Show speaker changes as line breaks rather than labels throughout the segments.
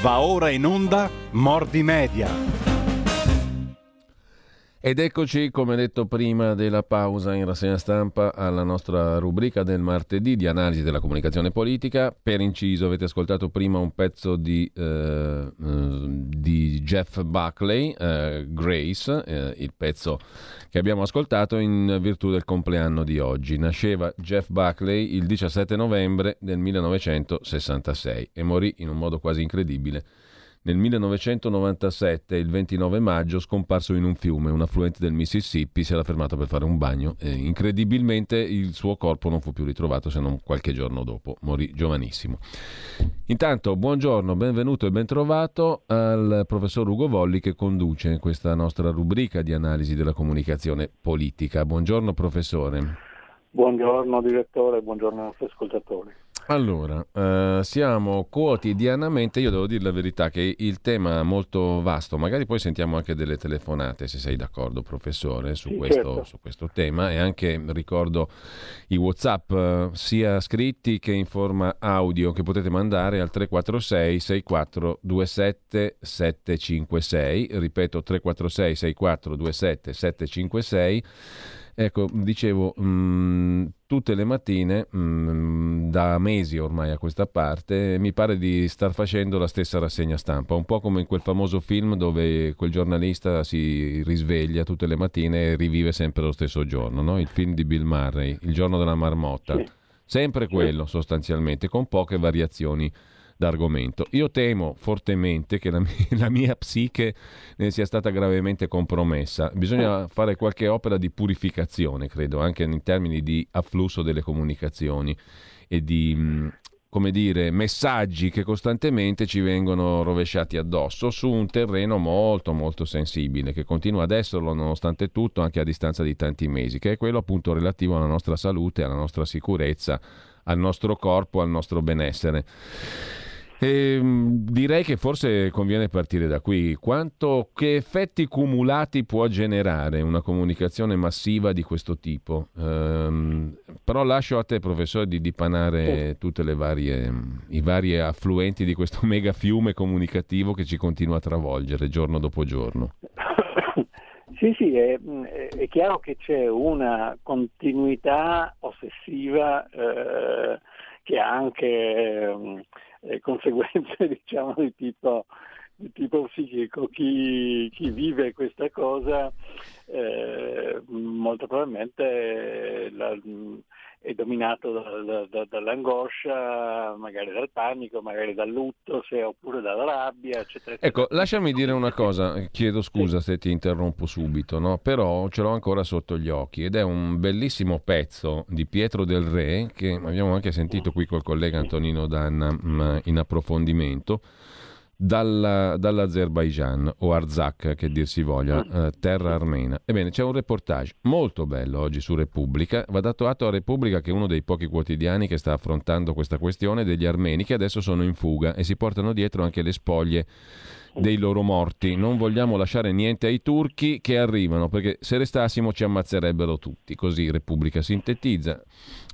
Va ora in onda Mordi Media.
Ed eccoci, come detto prima della pausa in rassegna stampa, alla nostra rubrica del martedì di analisi della comunicazione politica. Per inciso avete ascoltato prima un pezzo di, eh, di Jeff Buckley, eh, Grace, eh, il pezzo che abbiamo ascoltato in virtù del compleanno di oggi. Nasceva Jeff Buckley il 17 novembre del 1966 e morì in un modo quasi incredibile nel 1997, il 29 maggio, scomparso in un fiume, un affluente del Mississippi, si era fermato per fare un bagno e incredibilmente il suo corpo non fu più ritrovato se non qualche giorno dopo. Morì giovanissimo. Intanto, buongiorno, benvenuto e bentrovato al professor Ugo Volli che conduce questa nostra rubrica di analisi della comunicazione politica. Buongiorno professore.
Buongiorno direttore, buongiorno nostri ascoltatori.
Allora, eh, siamo quotidianamente, io devo dire la verità che il tema è molto vasto, magari poi sentiamo anche delle telefonate se sei d'accordo professore su,
sì,
questo,
certo.
su questo, tema e anche ricordo i Whatsapp eh, sia scritti che in forma audio che potete mandare al 346 6427 756, ripeto 346 6427 756 Ecco, dicevo, mh, mm, tutte le mattine, mh, mm, da mesi ormai a questa parte, mi pare di star facendo la stessa rassegna stampa, un po' come in quel famoso film dove quel giornalista si risveglia tutte le mattine e rivive sempre lo stesso giorno, no? il film di Bill Murray, Il giorno della marmotta. Sempre quello sostanzialmente, con poche variazioni d'argomento. Io temo fortemente che la mia, la mia psiche ne sia stata gravemente compromessa. Bisogna fare qualche opera di purificazione, credo, anche in termini di afflusso delle comunicazioni e di come dire, messaggi che costantemente ci vengono rovesciati addosso su un terreno molto molto sensibile, che continua ad esserlo nonostante tutto anche a distanza di tanti mesi, che è quello appunto relativo alla nostra salute, alla nostra sicurezza, al nostro corpo, al nostro benessere. E, ehm, direi che forse conviene partire da qui. Quanto, che effetti cumulati può generare una comunicazione massiva di questo tipo? Ehm, però lascio a te, professore, di dipanare tutti i vari affluenti di questo mega fiume comunicativo che ci continua a travolgere giorno dopo giorno.
Sì, sì, è, è chiaro che c'è una continuità ossessiva eh, che ha anche... Eh, conseguenze diciamo, di, tipo, di tipo psichico. Chi, chi, vive questa cosa eh, molto probabilmente la, è dominato da, da, dall'angoscia, magari dal panico, magari dal lutto, se, oppure dalla rabbia, eccetera.
Ecco, lasciami dire una cosa, chiedo scusa sì. se ti interrompo subito, no? però ce l'ho ancora sotto gli occhi ed è un bellissimo pezzo di Pietro del Re che abbiamo anche sentito qui col collega Antonino Danna mm, in approfondimento dalla, dall'Azerbaijan o Arzak che dir si voglia, mm. eh, terra armena. Ebbene, c'è un reportage molto bello oggi su Repubblica. Va dato atto a Repubblica che è uno dei pochi quotidiani che sta affrontando questa questione degli armeni che adesso sono in fuga e si portano dietro anche le spoglie dei loro morti. Non vogliamo lasciare niente ai turchi che arrivano, perché se restassimo ci ammazzerebbero tutti. Così Repubblica sintetizza.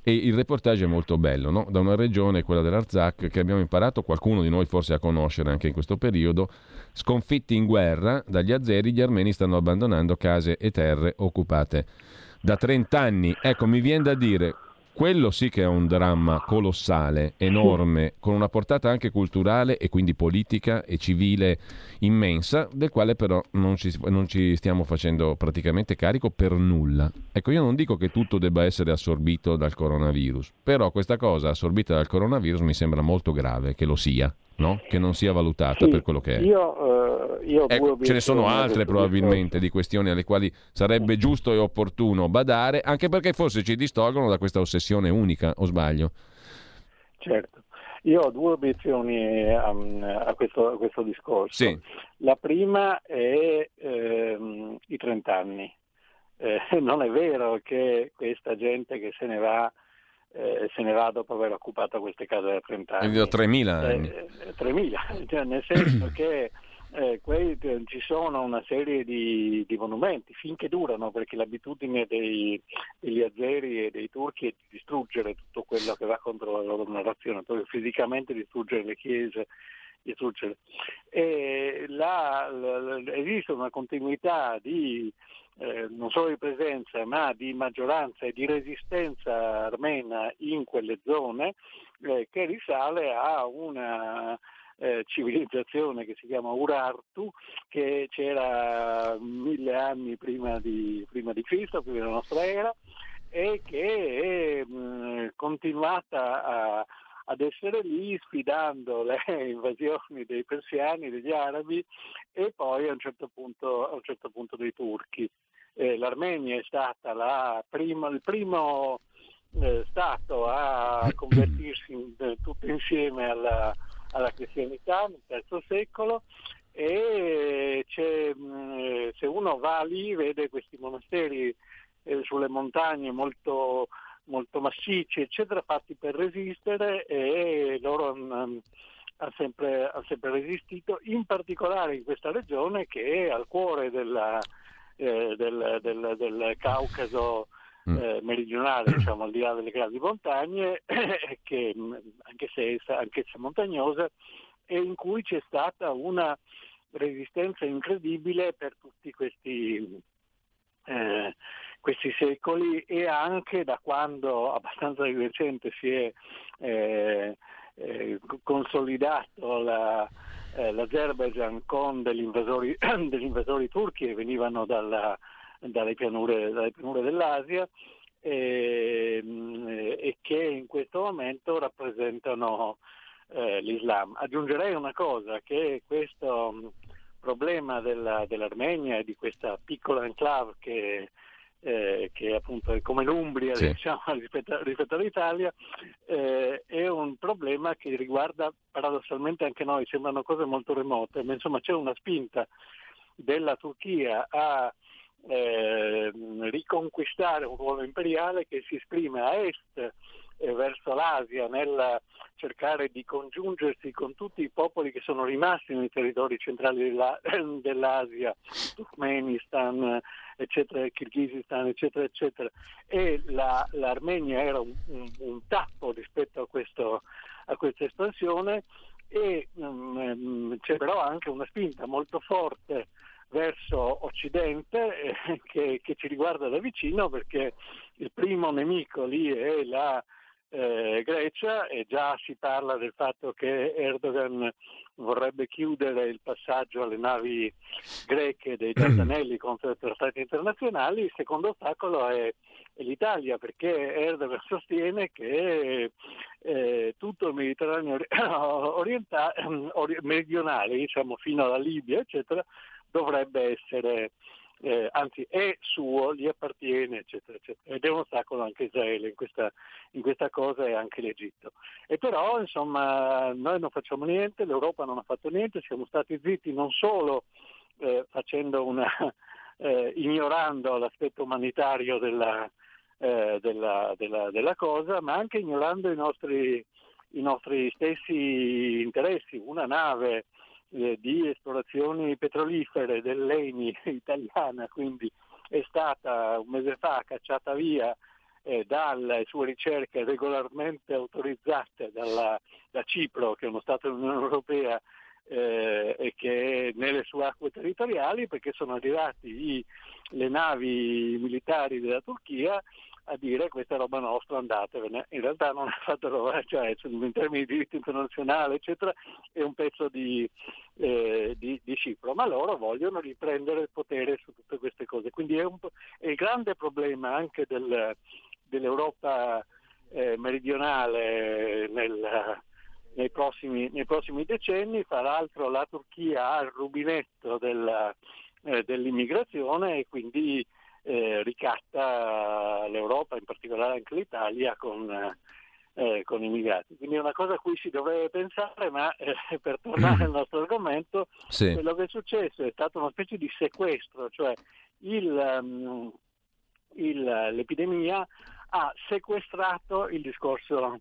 E il reportage è molto bello, no? da una regione, quella dell'Arzak, che abbiamo imparato qualcuno di noi forse a conoscere anche in questo periodo. Sconfitti in guerra dagli azeri, gli armeni stanno abbandonando case e terre occupate da 30 anni. Ecco, mi viene da dire, quello sì che è un dramma colossale, enorme, con una portata anche culturale e quindi politica e civile immensa, del quale però non ci, non ci, stiamo facendo praticamente carico per nulla. Ecco, io non dico che tutto debba essere assorbito dal coronavirus, però questa cosa assorbita dal coronavirus mi sembra molto grave che lo sia no? che non sia valutata
sì,
per quello che è.
Io, uh, io
ecco, ce ne sono altre probabilmente di questioni alle quali sarebbe giusto e opportuno badare, anche perché forse ci distolgono da questa ossessione unica, o sbaglio?
Certo. Io ho due obiezioni um, a, questo, a, questo, discorso.
Sì.
La prima è ehm, i 30 anni. Eh, non è vero che questa gente che se ne va eh, se ne va dopo aver occupato queste case da 30 anni.
3.000 anni.
Eh, 3.000, cioè nel senso che eh, quei, ci sono una serie di, di, monumenti finché durano perché l'abitudine dei, degli azeri e dei turchi è di distruggere tutto quello che va contro la loro narrazione, proprio fisicamente distruggere le chiese, distruggere. La, la, esiste una continuità di eh, non solo di presenza ma di maggioranza e di resistenza armena in quelle zone eh, che risale a una eh, civilizzazione che si chiama Urartu, che c'era mille anni prima di, prima di Cristo, prima della nostra era, e che è mh, continuata a, ad essere lì sfidando le invasioni dei persiani, degli arabi e poi a un certo punto, un certo punto dei turchi. Eh, L'Armenia è stata prima, il primo eh, Stato a convertirsi in, eh, tutto insieme alla, alla cristianità nel III secolo e mh, se uno va lì vede questi monasteri eh, sulle montagne molto, molto massicci, eccetera, fatti per resistere e loro hanno sempre, han sempre resistito, in particolare in questa regione che è al cuore della, eh, del, del, del, Caucaso mm. eh, meridionale, diciamo, al di là delle grandi montagne, che, anche, se, anche se montagnosa, e in cui c'è stata una resistenza incredibile per tutti questi, eh, questi secoli e anche da quando abbastanza di recente si è eh, eh, consolidato la, eh, l'Azerbaijan con degli invasori, degli invasori turchi che venivano dalla, dalle, pianure, dalle, pianure, dell'Asia e, e, che in questo momento rappresentano eh, l'Islam. Aggiungerei una cosa, che questo problema della, dell'Armenia e di questa piccola enclave che eh, che appunto è come l'Umbria sì. diciamo, rispetto, rispetto, all'Italia, eh, è un problema che riguarda paradossalmente anche noi, sembrano cose molto remote, ma insomma c'è una spinta della Turchia a eh, riconquistare un ruolo imperiale che si esprime a est eh, verso l'Asia nel cercare di congiungersi con tutti i popoli che sono rimasti nei territori centrali della, dell'Asia, Turkmenistan, eccetera, Kirghizistan, eccetera, eccetera. E la, l'Armenia era un, un, un tappo rispetto a, questo, a questa espansione e um, c'è però anche una spinta molto forte verso Occidente eh, che, che, ci riguarda da vicino perché il primo nemico lì è la eh, Grecia e già si parla del fatto che Erdogan vorrebbe chiudere il passaggio alle navi greche dei Dardanelli contro i trattati internazionali, il secondo ostacolo è, è l'Italia perché Erdogan sostiene che eh, tutto il Mediterraneo orientale, meridionale, diciamo fino alla Libia, eccetera, dovrebbe essere eh, anzi è suo, gli appartiene, eccetera, eccetera. Ed è un ostacolo anche Israele in questa, in questa cosa e anche l'Egitto. E però, insomma, noi non facciamo niente, l'Europa non ha fatto niente, siamo stati zitti non solo eh, una, eh, ignorando l'aspetto umanitario della, eh, della, della, della, cosa, ma anche ignorando i nostri, i nostri stessi interessi. Una nave eh, di esplorazioni petrolifere dell'ENI italiana, quindi è stata un mese fa cacciata via eh, dalle sue ricerche regolarmente autorizzate dalla, da Cipro, che è uno Stato dell'Unione Europea eh, e che è nelle sue acque territoriali, perché sono arrivati i, le navi militari della Turchia a dire questa roba nostra andatevene. In realtà non ha fatto roba, cioè in termini di diritto internazionale, eccetera, è un pezzo di, eh, di, di, Cipro, ma loro vogliono riprendere il potere su tutte queste cose. Quindi è, un, è il grande problema anche del, dell'Europa eh, meridionale nel, nei, prossimi, nei, prossimi, decenni. Fra l'altro la Turchia ha il rubinetto della, eh, dell'immigrazione e quindi eh, ricatta l'Europa, in particolare anche l'Italia, con, eh, con i migranti. Quindi è una cosa a cui si dovrebbe pensare, ma eh, per tornare al nostro argomento, sì. quello che è successo è stato una specie di sequestro, cioè il, um, il, l'epidemia ha sequestrato il discorso,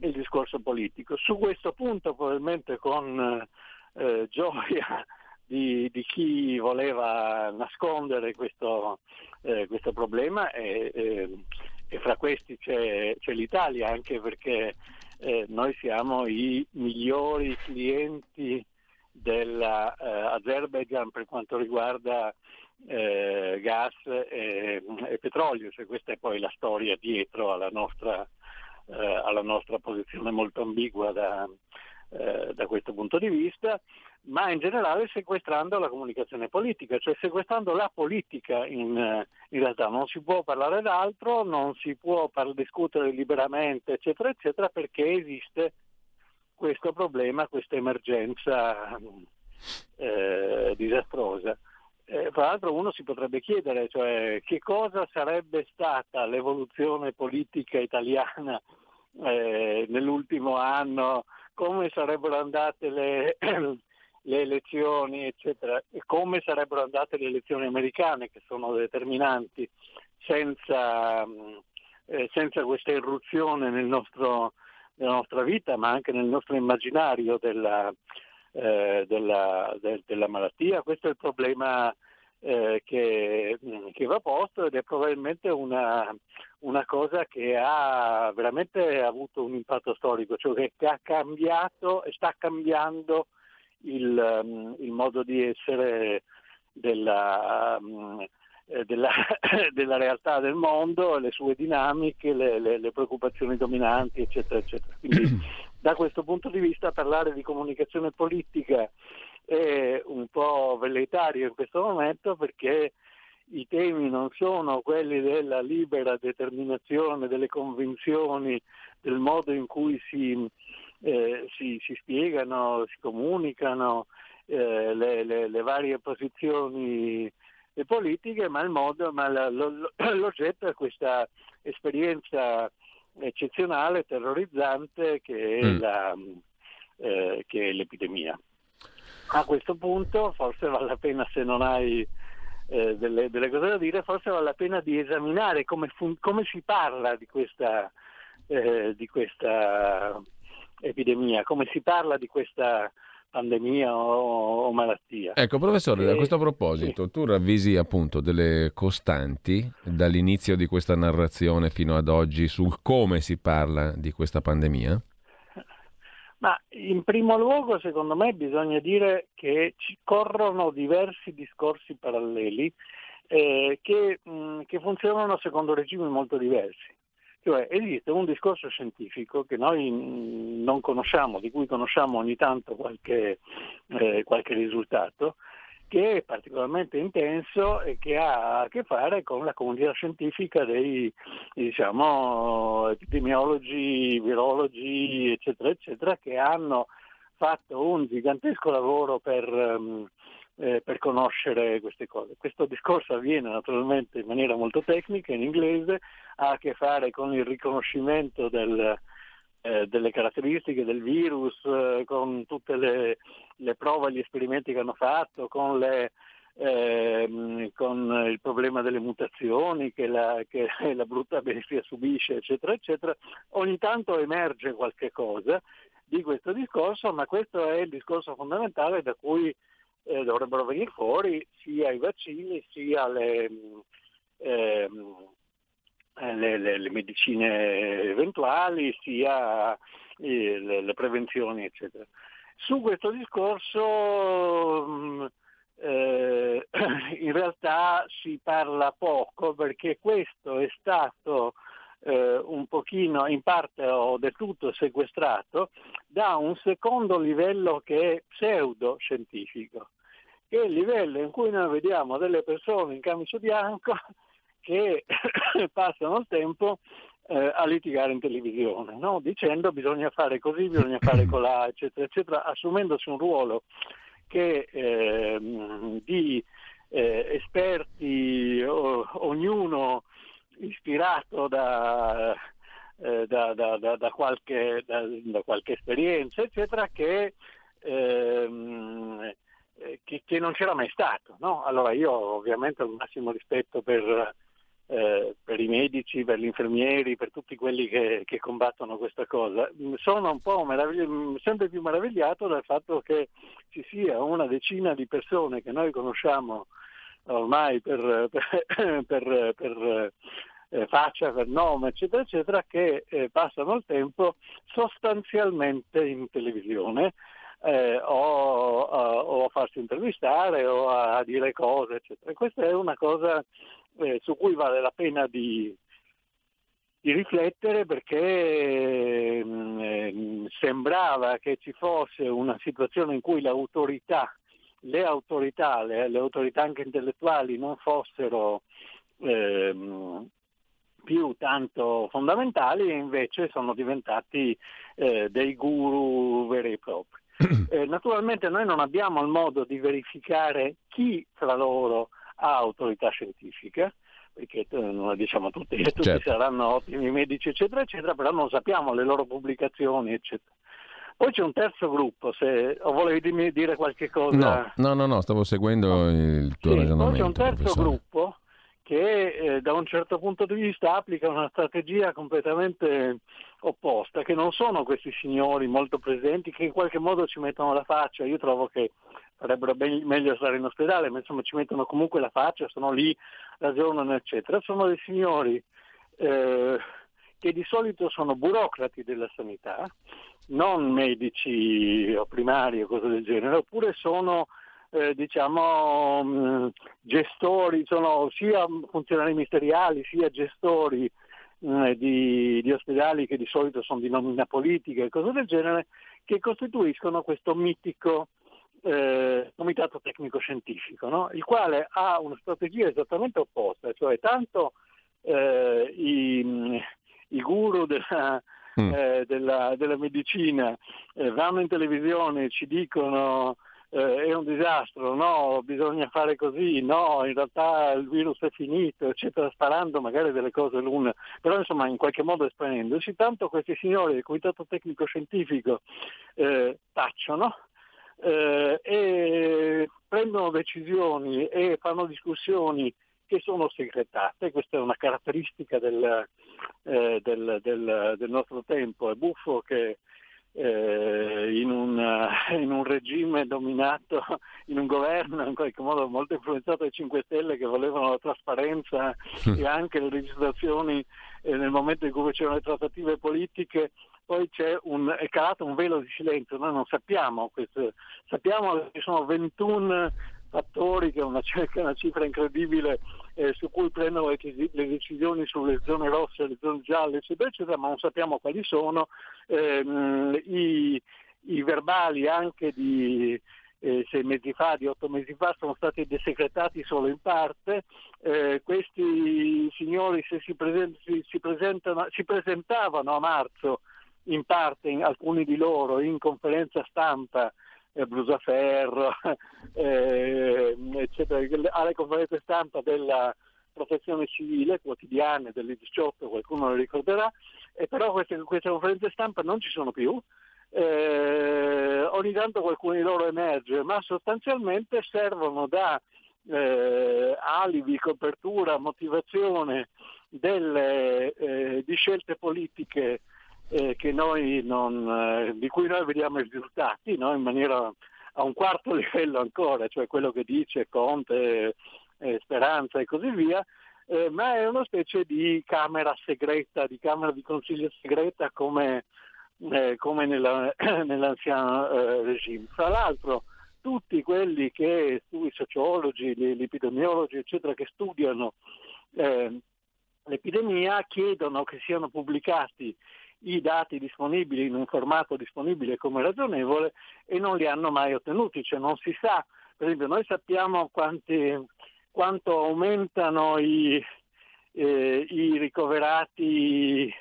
il discorso, politico. Su questo punto probabilmente con eh, gioia di, di, chi voleva nascondere questo, eh, questo problema e, e, e, fra questi c'è, c'è, l'Italia anche perché eh, noi siamo i migliori clienti dell'Azerbaijan per quanto riguarda eh, gas e, e, petrolio, cioè questa è poi la storia dietro alla nostra, eh, alla nostra posizione molto ambigua da, eh, da questo punto di vista, ma in generale sequestrando la comunicazione politica, cioè sequestrando la politica in, in realtà. Non si può parlare d'altro, non si può par- discutere liberamente, eccetera, eccetera, perché esiste questo problema, questa emergenza eh, disastrosa. Eh, tra l'altro uno si potrebbe chiedere cioè, che cosa sarebbe stata l'evoluzione politica italiana eh, nell'ultimo anno, come sarebbero andate le, le, elezioni, eccetera, e come sarebbero andate le elezioni americane che sono determinanti senza, eh, senza questa irruzione nel nostro, nella nostra vita, ma anche nel nostro immaginario della, eh, della, de, della, malattia. Questo è il problema eh, che, che, va posto ed è probabilmente una, una, cosa che ha veramente avuto un impatto storico, cioè che ha cambiato e sta cambiando il, um, il modo di essere della, um, della, della, realtà del mondo, le sue dinamiche, le, le, le preoccupazioni dominanti, eccetera, eccetera. Quindi da questo punto di vista parlare di comunicazione politica è un po' velleitario in questo momento perché i temi non sono quelli della libera determinazione delle convinzioni, del modo in cui si, eh, si, si spiegano, si comunicano eh, le, le, le, varie posizioni politiche, ma, il modo, ma l'oggetto è questa esperienza eccezionale, terrorizzante che è, mm. la, eh, che è l'epidemia. A questo punto forse vale la pena, se non hai eh, delle, delle, cose da dire, forse vale la pena di esaminare come, fun- come si parla di questa, eh, di questa, epidemia, come si parla di questa pandemia o, o malattia.
Ecco, professore, e, a questo proposito, sì. tu ravvisi appunto delle costanti dall'inizio di questa narrazione fino ad oggi sul come si parla di questa pandemia?
Ma in primo luogo, secondo me, bisogna dire che ci corrono diversi discorsi paralleli eh, che, mh, che funzionano secondo regimi molto diversi. Cioè esiste un discorso scientifico che noi non conosciamo, di cui conosciamo ogni tanto qualche, eh, qualche risultato, che è particolarmente intenso e che ha a che fare con la comunità scientifica dei diciamo, epidemiologi, virologi, eccetera, eccetera, che hanno fatto un gigantesco lavoro per, um, eh, per conoscere queste cose. Questo discorso avviene naturalmente in maniera molto tecnica, in inglese, ha a che fare con il riconoscimento del, eh, delle caratteristiche del virus, eh, con tutte le, le prove e gli esperimenti che hanno fatto, con, le, eh, con, il problema delle mutazioni che la, che la, brutta bestia subisce, eccetera, eccetera, ogni tanto emerge qualche cosa di questo discorso, ma questo è il discorso fondamentale da cui eh, dovrebbero venire fuori sia i vaccini sia le, ehm, eh, le, le, le medicine eventuali, sia eh, le, le, prevenzioni, eccetera. Su questo discorso mm, eh, in realtà si parla poco perché questo è stato eh, un pochino, in parte o del tutto sequestrato da un secondo livello che è pseudoscientifico che è il livello in cui noi vediamo delle persone in camicia bianco che passano il tempo eh, a litigare in televisione, no? dicendo bisogna fare così, bisogna fare colà, eccetera, eccetera, assumendosi un ruolo che eh, di eh, esperti, o, ognuno ispirato da, eh, da, da, da qualche, qualche, esperienza, eccetera, che ehm, eh, che, che, non c'era mai stato. No? Allora io ovviamente ho il massimo rispetto per, eh, per, i medici, per gli infermieri, per tutti quelli che, che combattono questa cosa. Mm, sono un po' meravigli- mm, sempre più meravigliato dal fatto che ci sia una decina di persone che noi conosciamo ormai per, per, per eh, faccia, per nome, eccetera, eccetera, che eh, passano il tempo sostanzialmente in televisione eh, o, a, o, a farsi intervistare o a dire cose, eccetera. Questa è una cosa eh, su cui vale la pena di, di riflettere perché mh, eh, sembrava che ci fosse una situazione in cui l'autorità, le autorità, le, le autorità anche intellettuali non fossero eh, più tanto fondamentali e invece sono diventati eh, dei guru veri e propri. Eh, naturalmente noi non abbiamo il modo di verificare chi tra loro ha autorità scientifica, perché eh, non diciamo tutti, tutti certo. saranno ottimi medici, eccetera, eccetera, però non sappiamo le loro pubblicazioni, eccetera. Poi c'è un terzo gruppo, se o volevi dire qualche cosa.
No, no, no, stavo seguendo il tuo sì, ragionamento.
Poi c'è un terzo
professore.
gruppo che eh, da un certo punto di vista applica una strategia completamente opposta, che non sono questi signori molto presenti che in qualche modo ci mettono la faccia. Io trovo che farebbero ben, meglio stare in ospedale, ma insomma ci mettono comunque la faccia, sono lì, ragionano, eccetera. Sono dei signori eh, che di solito sono burocrati della sanità, non medici o primari o cose del genere, oppure sono eh, diciamo, mh, mm, gestori, sono sia funzionari ministeriali sia gestori mh, mm, di, di, ospedali che di solito sono di nomina politica e cose del genere, che costituiscono questo mitico eh, comitato tecnico-scientifico, no? il quale ha una strategia esattamente opposta, cioè tanto eh, i, i guru della, mm. eh, della, della medicina eh, vanno in televisione e ci dicono eh, è un disastro, no, bisogna fare così, no, in realtà il virus è finito, eccetera, sparando magari delle cose l'una, però insomma in qualche modo esponendosi, tanto questi signori del Comitato Tecnico Scientifico eh, tacciono eh, e prendono decisioni e fanno discussioni che sono segretate, questa è una caratteristica del, eh, del, del, del nostro tempo, è buffo che eh, in, un, in, un, regime dominato, in un governo in qualche modo molto influenzato dai 5 Stelle che volevano la trasparenza e anche le legislazioni eh, nel momento in cui c'erano le trattative politiche, poi un, è calato un velo di silenzio, noi non sappiamo, questo, sappiamo che ci sono 21 fattori, che è una, una cifra incredibile, eh, su cui prendono le, le, decisioni sulle zone rosse, le zone gialle, eccetera, eccetera, ma non sappiamo quali sono. Eh, i, i, verbali anche di eh, sei mesi fa, di otto mesi fa, sono stati desecretati solo in parte. Eh, questi signori se si, present, si, si, presentavano a marzo in parte, in, alcuni di loro, in conferenza stampa Brusaferro, eh, eccetera, alle conferenze stampa della protezione civile quotidiane delle 18, qualcuno lo ricorderà, e però queste, queste conferenze stampa non ci sono più, eh, ogni tanto qualcuno di loro emerge, ma sostanzialmente servono da eh, alibi, copertura, motivazione delle, eh, di scelte politiche eh, non, eh, di cui noi vediamo i risultati no? in maniera a un quarto livello ancora, cioè quello che dice Conte, eh, Speranza e così via, eh, ma è una specie di camera segreta, di camera di consiglio segreta come, eh, come nella, nell'ancien eh, regime. Fra l'altro tutti quelli che, i sociologi, gli epidemiologi, eccetera, che studiano l'epidemia chiedono che siano pubblicati i dati disponibili in un formato disponibile come ragionevole e non li hanno mai ottenuti, cioè non si sa, per esempio noi sappiamo quanti, quanto aumentano i, eh, i, ricoverati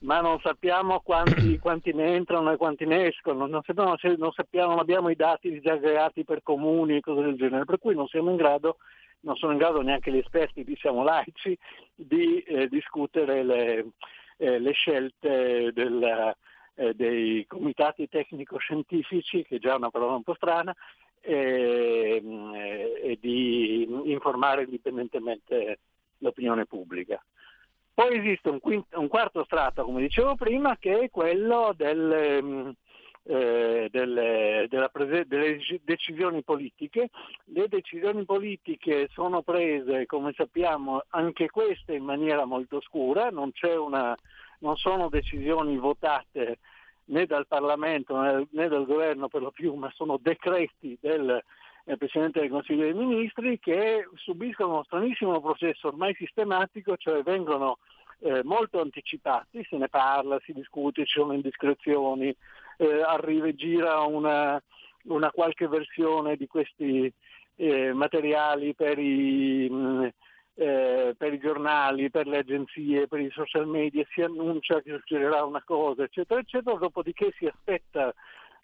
ma non sappiamo quanti, quanti, ne entrano e quanti ne escono, non sappiamo, non, sappiamo, non abbiamo i dati disaggregati per comuni e cose del genere, per cui non siamo in grado non sono in grado neanche gli esperti, diciamo laici, di eh, discutere le, eh, le scelte del, eh, dei comitati tecnico-scientifici, che è già una parola un po' strana, e, eh, e di informare indipendentemente l'opinione pubblica. Poi esiste un, quinto, un, quarto strato, come dicevo prima, che è quello del, eh, delle, prese- delle, decisioni politiche. Le decisioni politiche sono prese, come sappiamo, anche queste in maniera molto scura, non, una, non sono decisioni votate né dal Parlamento né, dal governo per lo più, ma sono decreti del eh, Presidente del Consiglio dei Ministri che subiscono uno stranissimo processo ormai sistematico, cioè vengono eh, molto anticipati, se ne parla, si discute, ci sono indiscrezioni, eh, arriva e gira una, una, qualche versione di questi eh, materiali per i, mh, mm, eh, per i, giornali, per le agenzie, per i social media, si annuncia che succederà una cosa, eccetera, eccetera, dopodiché si aspetta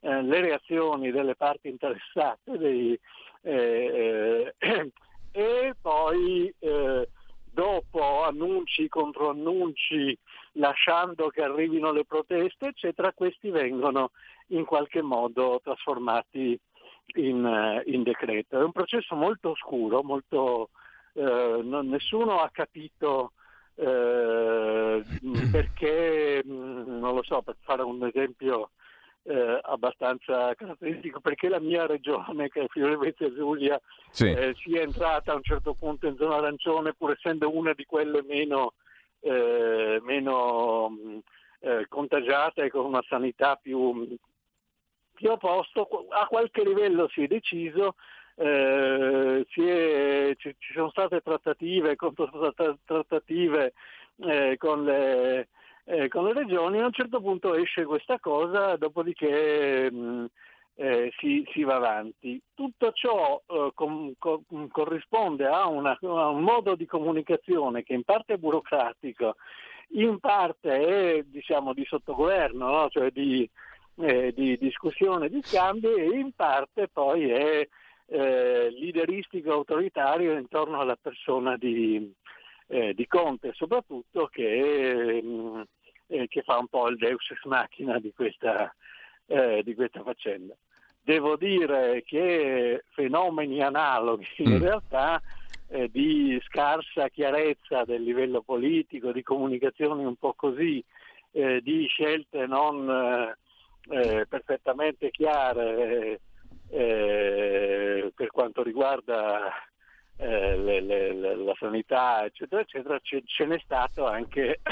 eh, le reazioni delle parti interessate dei, eh, eh, e poi dopo annunci, controannunci, lasciando che arrivino le proteste, eccetera, questi vengono in qualche modo trasformati in, eh, in decreto. È un processo molto oscuro, molto, eh, non, nessuno ha capito eh, perché, mm, non lo so, per fare un esempio eh, abbastanza caratteristico perché la mia regione, che è Friuli Venezia Giulia, sì. eh, sia entrata a un certo punto in zona arancione pur essendo una di quelle meno, eh, meno eh, contagiate e con una sanità più, più a posto. A qualche livello si è deciso, eh, è, ci, ci, sono state trattative, trattative eh, con le eh, con le regioni, a un certo punto esce questa cosa, dopodiché mh, mm, eh, si, si, va avanti. Tutto ciò eh, com, com, corrisponde a, una, a, un modo di comunicazione che in parte è burocratico, in parte è diciamo, di sottogoverno, no? cioè di, eh, di, discussione, di scambi e in parte poi è eh, lideristico autoritario intorno alla persona di, eh, di Conte soprattutto che, mh, eh, che, fa un po' il deus ex machina di questa, eh, di questa faccenda. Devo dire che fenomeni analoghi in mm. realtà eh, di scarsa chiarezza del livello politico, di comunicazioni un po' così, eh, di scelte non eh, perfettamente chiare per quanto riguarda eh, le, le, la sanità, eccetera, eccetera, ce, ce n'è stato anche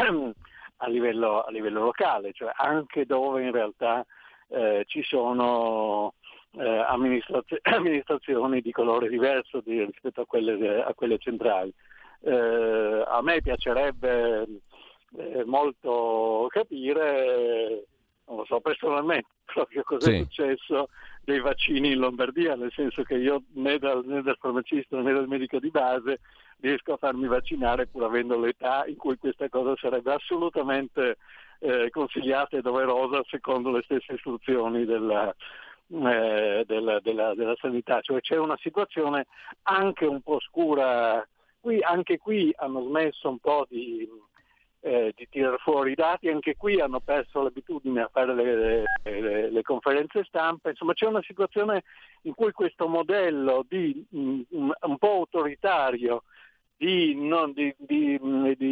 a livello, a livello, locale, cioè anche dove in realtà eh, ci sono eh, amministraz- amministrazioni di colore diverso di, rispetto a quelle, a quelle centrali. Eh, a me piacerebbe eh, molto capire, non lo so personalmente, proprio cosa sì. è successo dei vaccini in Lombardia, nel senso che io né dal, né dal farmacista né dal medico di base riesco a farmi vaccinare pur avendo l'età in cui questa cosa sarebbe assolutamente eh, consigliata e doverosa secondo le stesse istruzioni della, eh, della, della, della, sanità. Cioè c'è una situazione anche un po' scura. Qui, anche qui hanno smesso un po' di eh, di tirare fuori i dati, anche qui hanno perso l'abitudine a fare le, le, le, conferenze stampa, insomma c'è una situazione in cui questo modello di, um, un po' autoritario di non, di, di,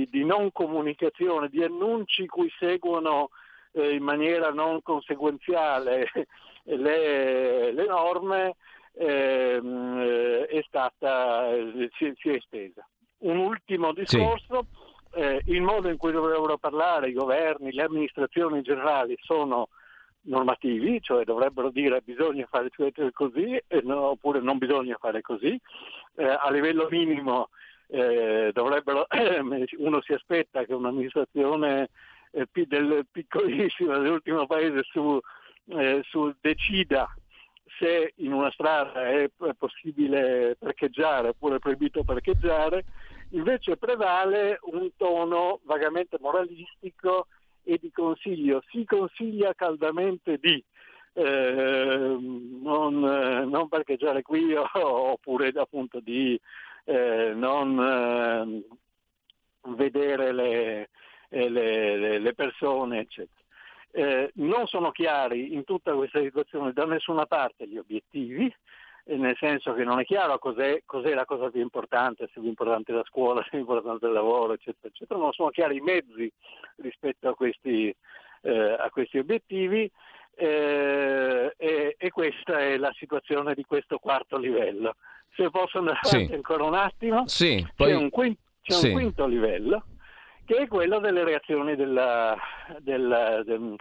di non, comunicazione, di annunci cui seguono eh, in maniera non conseguenziale le, le norme, eh, è stata, si, si, è estesa. Un ultimo discorso. Sì eh, il modo in cui dovrebbero parlare i governi, le amministrazioni generali sono normativi, cioè dovrebbero dire bisogna fare così no, oppure non bisogna fare così. Eh, a livello minimo eh, uno si aspetta che un'amministrazione eh, del piccolissimo, dell'ultimo paese su, eh, su decida se in una strada è possibile parcheggiare oppure è proibito parcheggiare Invece prevale un tono vagamente moralistico e di consiglio. Si consiglia caldamente di eh, non, non, parcheggiare qui oppure appunto di eh, non eh, vedere le, le, le, persone, eccetera. Eh, non sono chiari in tutta questa situazione da nessuna parte gli obiettivi, nel senso che non è chiaro cos'è, cos'è, la cosa più importante, se è più importante la scuola, se è più importante il lavoro, eccetera, eccetera, non sono chiari i mezzi rispetto a questi, eh, a questi obiettivi eh, e, e, questa è la situazione di questo quarto livello. Se posso andare avanti ancora un attimo,
sì, poi...
c'è, un quinto, c'è sì. un quinto livello che è quello delle reazioni della, della, del,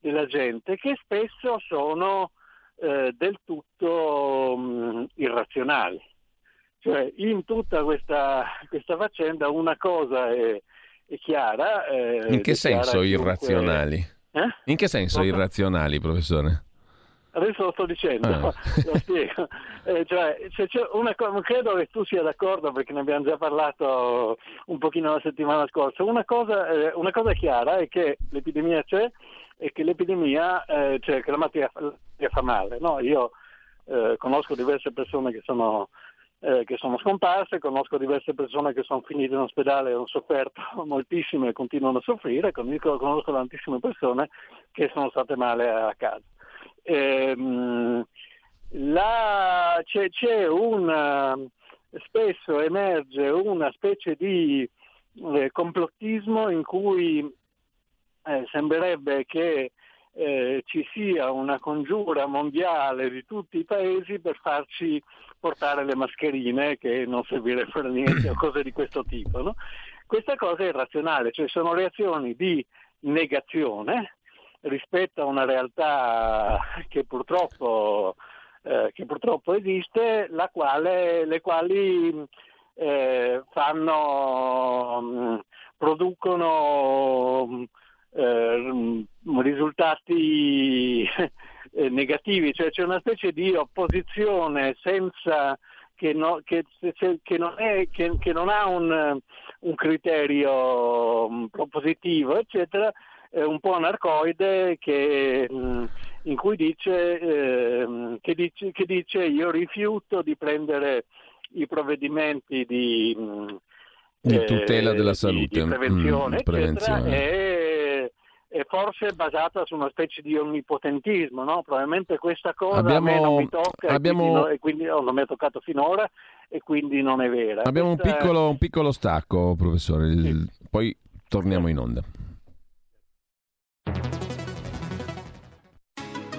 della gente che spesso sono eh, del tutto mh, irrazionali. Cioè, in tutta questa, questa faccenda una cosa è, è chiara.
Eh, in che senso irrazionali? Eh? In che senso Cosa? irrazionali, professore?
Adesso lo sto dicendo, ah. lo spiego. Eh, cioè, una, credo che tu sia d'accordo perché ne abbiamo già parlato un pochino la settimana scorsa. Una cosa, eh, una cosa chiara è che l'epidemia c'è e che l'epidemia, eh, cioè che la malattia fa male. No? Io eh, conosco diverse persone che sono, eh, che sono, scomparse, conosco diverse persone che sono finite in ospedale e hanno sofferto moltissimo e continuano a soffrire, conosco tantissime persone che sono state male a casa. Ehm, la, c'è, c'è una, spesso emerge una specie di eh, complottismo in cui eh, sembrerebbe che eh, ci sia una congiura mondiale di tutti i paesi per farci portare le mascherine che non servirebbero a niente o cose di questo tipo. No? Questa cosa è irrazionale, cioè sono reazioni di negazione rispetto a una realtà che purtroppo, eh, che purtroppo esiste, quale, le quali eh, fanno, producono eh, risultati eh, negativi, cioè c'è una specie di opposizione senza, che, no, che, che, non, è, che non, ha un, un criterio mm, propositivo, eccetera, un po' anarcoide che, mm, in cui dice, eh, che, dice, che dice io rifiuto di prendere i provvedimenti di,
mm, di tutela della salute, di,
prevenzione, mm, prevenzione. e e forse basata su una specie di onnipotentismo, no? Probabilmente questa cosa abbiamo, a me non mi tocca abbiamo... e quindi, no, non mi ha toccato finora e quindi non è vera.
Abbiamo un, piccolo, un, piccolo, stacco, professore, sì. poi torniamo in onda.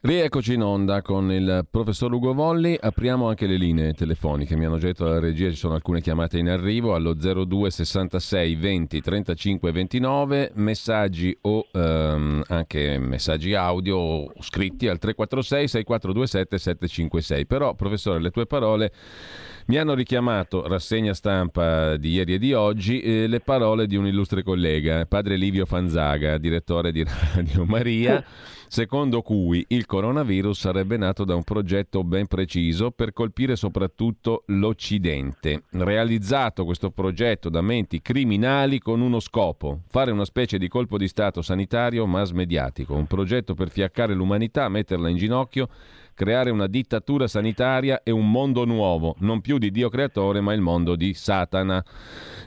Rieccoci in onda con il professor Ugo Volli, apriamo anche le linee telefoniche, mi hanno detto alla regia ci sono alcune chiamate in arrivo allo 02 66 20 35 29, messaggi o ehm, anche messaggi audio o scritti al 346 6427 756, però professore le tue parole mi hanno richiamato, rassegna stampa di ieri e di oggi, eh, le parole di un illustre collega, padre Livio Fanzaga, direttore di Radio Maria secondo cui il coronavirus sarebbe nato da un progetto ben preciso per colpire soprattutto l'Occidente. Realizzato questo progetto da menti criminali con uno scopo, fare una specie di colpo di Stato sanitario mass mediatico, un progetto per fiaccare l'umanità, metterla in ginocchio creare una dittatura sanitaria e un mondo nuovo, non più di Dio creatore, ma il mondo di Satana,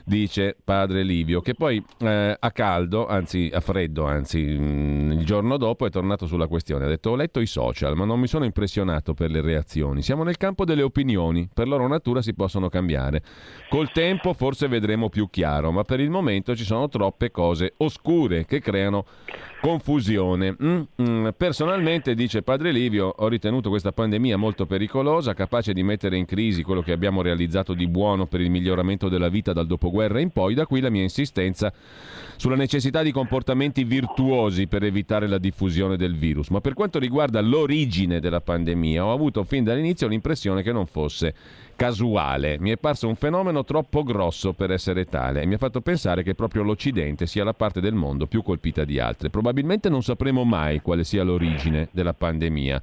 dice padre Livio, che poi eh, a caldo, anzi a freddo, anzi mm, il giorno dopo è tornato sulla questione, ha detto ho letto i social, ma non mi sono impressionato per le reazioni, siamo nel campo delle opinioni, per loro natura si possono cambiare. Col tempo forse vedremo più chiaro, ma per il momento ci sono troppe cose oscure che creano confusione. Mm, mm, personalmente, dice padre Livio, ho ritenuto ritenuto questa pandemia molto pericolosa, capace di mettere in crisi quello che abbiamo realizzato di buono per il miglioramento della vita dal dopoguerra in poi, da qui la mia insistenza sulla necessità di comportamenti virtuosi per evitare la diffusione del virus. Ma per quanto riguarda l'origine della pandemia, ho avuto fin dall'inizio l'impressione che non fosse casuale. Mi è parso un fenomeno troppo grosso per essere tale e mi ha fatto pensare che proprio l'Occidente sia la parte del mondo più colpita di altre. Probabilmente non sapremo mai quale sia l'origine della pandemia,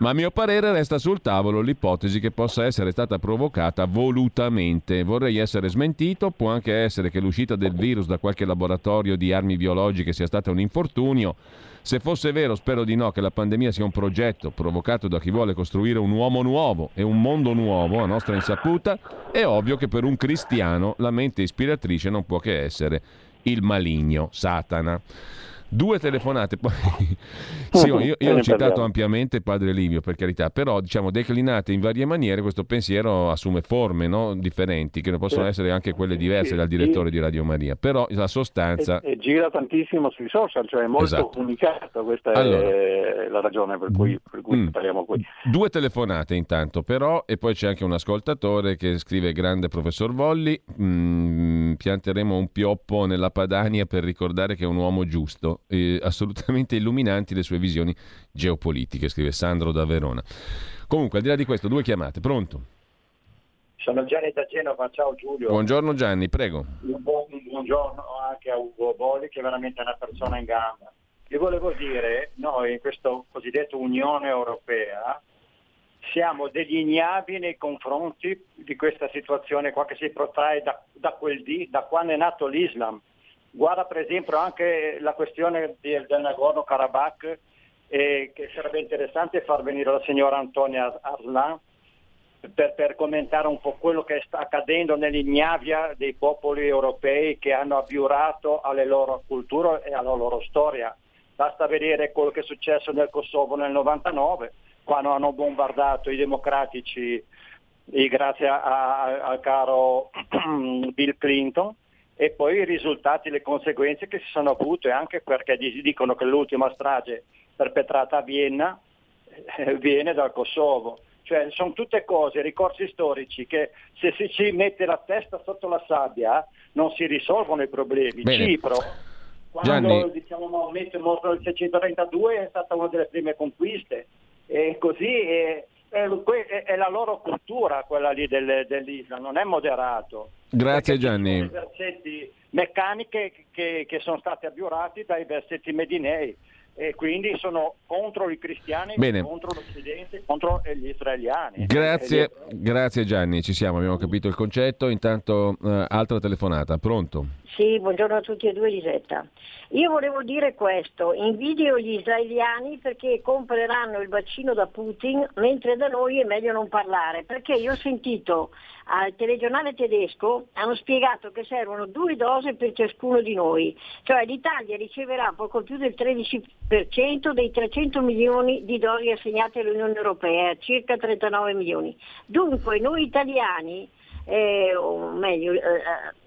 ma a mio parere resta sul tavolo l'ipotesi che possa essere stata provocata volutamente. Vorrei essere smentito, può anche essere che l'uscita del virus da qualche laboratorio di armi biologiche sia stata un infortunio se fosse vero, spero di no, che la pandemia sia un progetto provocato da chi vuole costruire un uomo nuovo e un mondo nuovo a nostra insaputa, è ovvio che per un cristiano la mente ispiratrice non può che essere il maligno, Satana. Due telefonate, poi sì, io, io ho citato ampiamente Padre Livio per carità, però diciamo declinate in varie maniere questo pensiero assume forme no? differenti, che possono essere anche quelle diverse dal direttore di Radio Maria, però la sostanza...
E, e, gira tantissimo sui social, cioè è molto esatto. comunicato, questa allora, è la ragione per cui, per cui mm, parliamo qui.
Due telefonate intanto però, e poi c'è anche un ascoltatore che scrive grande professor Volli, mm, pianteremo un pioppo nella Padania per ricordare che è un uomo giusto eh, assolutamente illuminanti le sue visioni geopolitiche, scrive Sandro da Verona. Comunque, al di là di questo, due chiamate. Pronto?
Sono Gianni da Genova, ciao Giulio.
Buongiorno Gianni, prego.
Un, buon, un buongiorno anche a Ugo Boli che è veramente una persona in gamba. Io volevo dire, noi in questa cosiddetta Unione Europea siamo degli ignavii nei confronti di questa situazione qua che si protrae da, da, quel dì, da quando è nato l'Islam. Guarda per esempio anche la questione del, del Nagorno-Karabakh, eh, che sarebbe interessante far venire la signora Antonia Arslan per, per, commentare un po' quello che sta accadendo nell'ignavia dei popoli europei che hanno abiurato alle loro culture e alla loro storia. Basta vedere quello che è successo nel Kosovo nel 99, quando hanno bombardato i democratici grazie al caro Bill Clinton e poi i risultati, le conseguenze che si sono avute anche perché dicono che l'ultima strage perpetrata a Vienna eh, viene dal Kosovo. Cioè sono tutte cose, ricorsi storici che se si ci mette la testa sotto la sabbia non si risolvono i problemi.
Bene.
Cipro, quando
Gianni.
diciamo, Maometto è morto nel 632 è stata una delle prime conquiste e così è, è, è la loro cultura quella lì del, dell'Islam, non è moderato.
Grazie Gianni.
Versetti meccaniche che, che sono stati abiurati dai versetti medinei e quindi sono contro i cristiani,
Bene.
contro l'Occidente, contro gli israeliani.
Grazie, grazie Gianni, ci siamo, abbiamo capito il concetto. Intanto uh, altra telefonata, pronto?
Sì, buongiorno a tutti e due Lisetta. Io volevo dire questo, invidio gli israeliani perché compreranno il vaccino da Putin, mentre da noi è meglio non parlare, perché io ho sentito al telegiornale tedesco, hanno spiegato che servono due dosi per ciascuno di noi, cioè l'Italia riceverà poco più del 13% dei 300 milioni di dosi assegnate all'Unione Europea, circa 39 milioni. Dunque noi italiani, eh, o meglio, eh,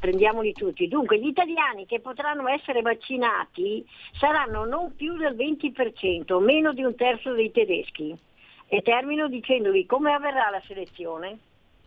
prendiamoli tutti. Dunque gli italiani che potranno essere vaccinati saranno non più del 20%, meno di un terzo dei tedeschi. E termino dicendovi come avverrà la selezione.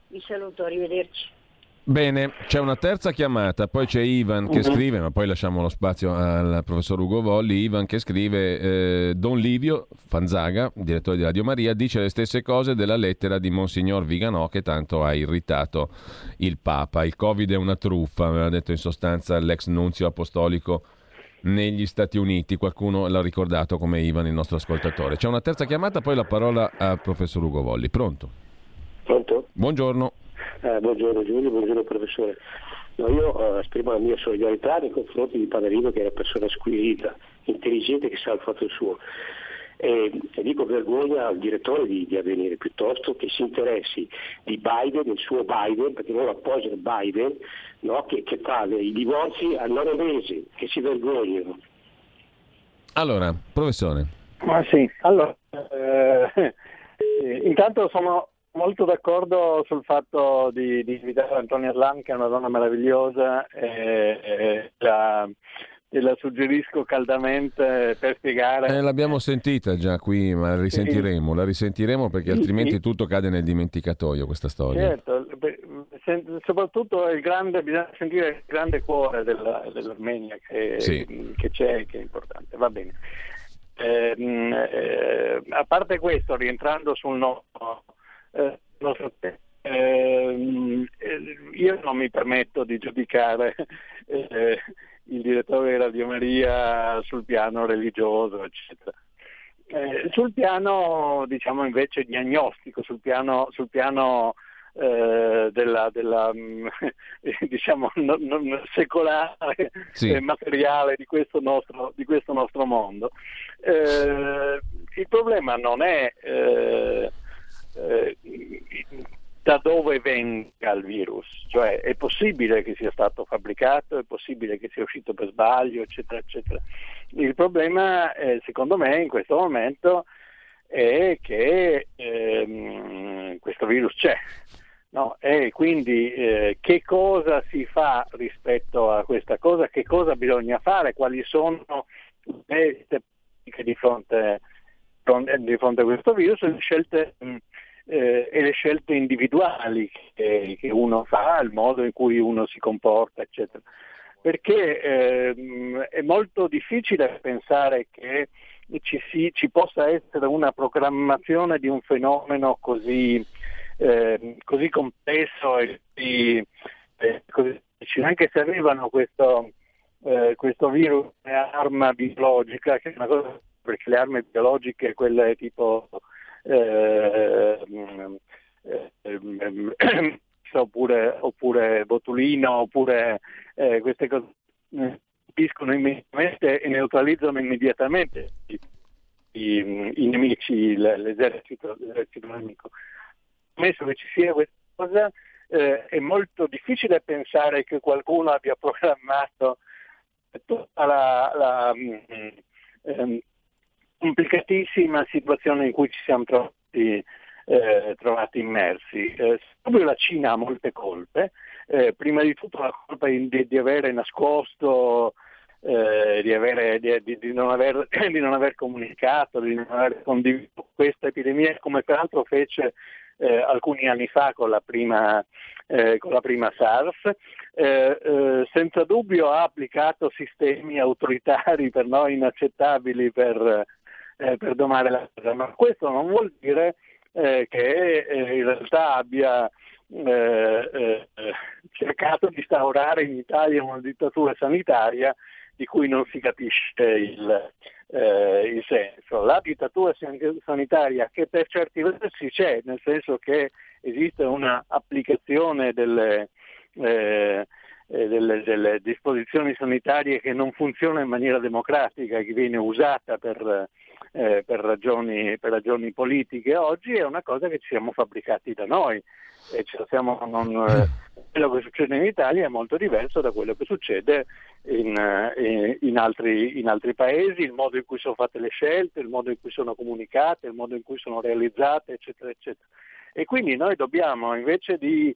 Vi saluto, arrivederci.
Bene, c'è una terza chiamata, poi c'è Ivan che scrive, ma poi lasciamo lo spazio al professor Ugo Volli, Ivan che scrive eh, Don Livio Fanzaga, direttore di Radio Maria, dice le stesse cose della lettera di Monsignor Viganò che tanto ha irritato il Papa. Il Covid è una truffa, aveva detto in sostanza l'ex nunzio apostolico negli Stati Uniti, qualcuno l'ha ricordato come Ivan, il nostro ascoltatore. C'è una terza chiamata, poi la parola al professor Ugo Volli. Pronto?
Pronto?
Buongiorno.
Eh, buongiorno Giulio, buongiorno professore. No, io eh, esprimo la mia solidarietà nei confronti di Padarino che è una persona squisita, intelligente che sa il fatto suo. E, e dico vergogna al direttore di, di, Avvenire piuttosto che si interessi di Biden, del suo Biden, perché loro appoggiano Biden, no, che, che fa i divorzi a nove mesi, che si vergognano.
Allora, professore.
Ma sì, allora, eh, intanto sono molto d'accordo sul fatto di, di invitare Antonia Slam, che è una donna meravigliosa, e, e la, te la suggerisco caldamente per spiegare.
Eh, l'abbiamo sentita già qui, ma la risentiremo, la risentiremo perché altrimenti tutto cade nel dimenticatoio questa storia.
Certo, soprattutto il grande, bisogna sentire il grande cuore della, dell'Armenia che, sì. che c'è, che è importante. Va bene. Eh, eh, a parte questo, rientrando sul nostro, eh, eh, io non mi permetto di giudicare eh, il direttore di Radio Maria sul piano religioso, eccetera. Eh, sul piano, diciamo invece, diagnostico, sul piano, sul piano eh, della, della diciamo, non, non secolare sì. e materiale di questo nostro, di questo nostro mondo. Eh, il problema non è eh, da dove venga il virus, cioè è possibile che sia stato fabbricato, è possibile che sia uscito per sbaglio, eccetera, eccetera. Il problema, eh, secondo me, in questo momento è che ehm, questo virus c'è. No? E quindi eh, che cosa si fa rispetto a questa cosa, che cosa bisogna fare, quali sono le tecniche di fronte, di fronte a questo virus, le scelte mh, eh, e le scelte individuali che, che, uno fa, il modo in cui uno si comporta, eccetera. Perché eh, è molto difficile pensare che ci, si, ci, possa essere una programmazione di un fenomeno così, eh, così complesso e così, eh, così anche se avevano questo, eh, questo virus arma biologica, che è una cosa perché le armi biologiche, quelle tipo eh, eh, oppure, oppure, botulino, oppure eh, queste cose colpiscono immediatamente e neutralizzano immediatamente i, i, i nemici, l'esercito, l'esercito nemico. Ammesso che ci sia questa cosa, eh, è molto difficile pensare che qualcuno abbia programmato tutta la, la ehm, complicatissima situazione in cui ci siamo trovati, eh, trovati immersi. Eh, proprio la Cina ha molte colpe, eh, prima di tutto la colpa di, di avere nascosto, eh, di, avere, di, di, non aver, di, non aver, comunicato, di non aver condiviso questa epidemia, come peraltro fece eh, alcuni anni fa con la prima, eh, con la prima SARS, eh, eh, senza dubbio ha applicato sistemi autoritari per noi inaccettabili per eh, per domare la cosa, ma questo non vuol dire eh, che eh, in realtà abbia eh, eh, cercato di instaurare in Italia una dittatura sanitaria di cui non si capisce il, il senso. La dittatura sanitaria che per certi versi c'è, nel senso che esiste un'applicazione delle, eh, delle, delle, disposizioni sanitarie che non funziona in maniera democratica, che viene usata per, eh, per, ragioni, per, ragioni, politiche oggi è una cosa che ci siamo fabbricati da noi e non, eh, quello che succede in Italia è molto diverso da quello che succede in, eh, in, altri, in, altri, paesi, il modo in cui sono fatte le scelte, il modo in cui sono comunicate, il modo in cui sono realizzate, eccetera, eccetera. E quindi noi dobbiamo, invece di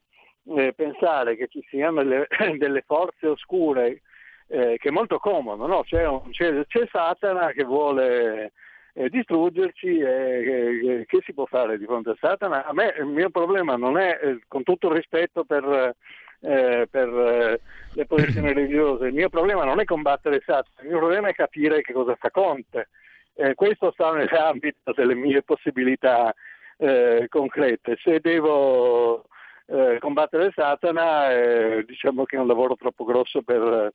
eh, pensare che ci siano delle, delle forze oscure, eh, che è molto comodo, no? c'è, un, c'è, c'è Satana che vuole eh, distruggerci e che si può fare di fronte a Satana? A me il mio problema non è, eh, con tutto il rispetto per, eh, per eh, le posizioni religiose, il mio problema non è combattere Satana, il mio problema è capire che cosa fa Conte. Eh, questo sta nell'ambito delle mie possibilità eh, concrete. Se devo combattere Satana, diciamo che è un lavoro troppo grosso per,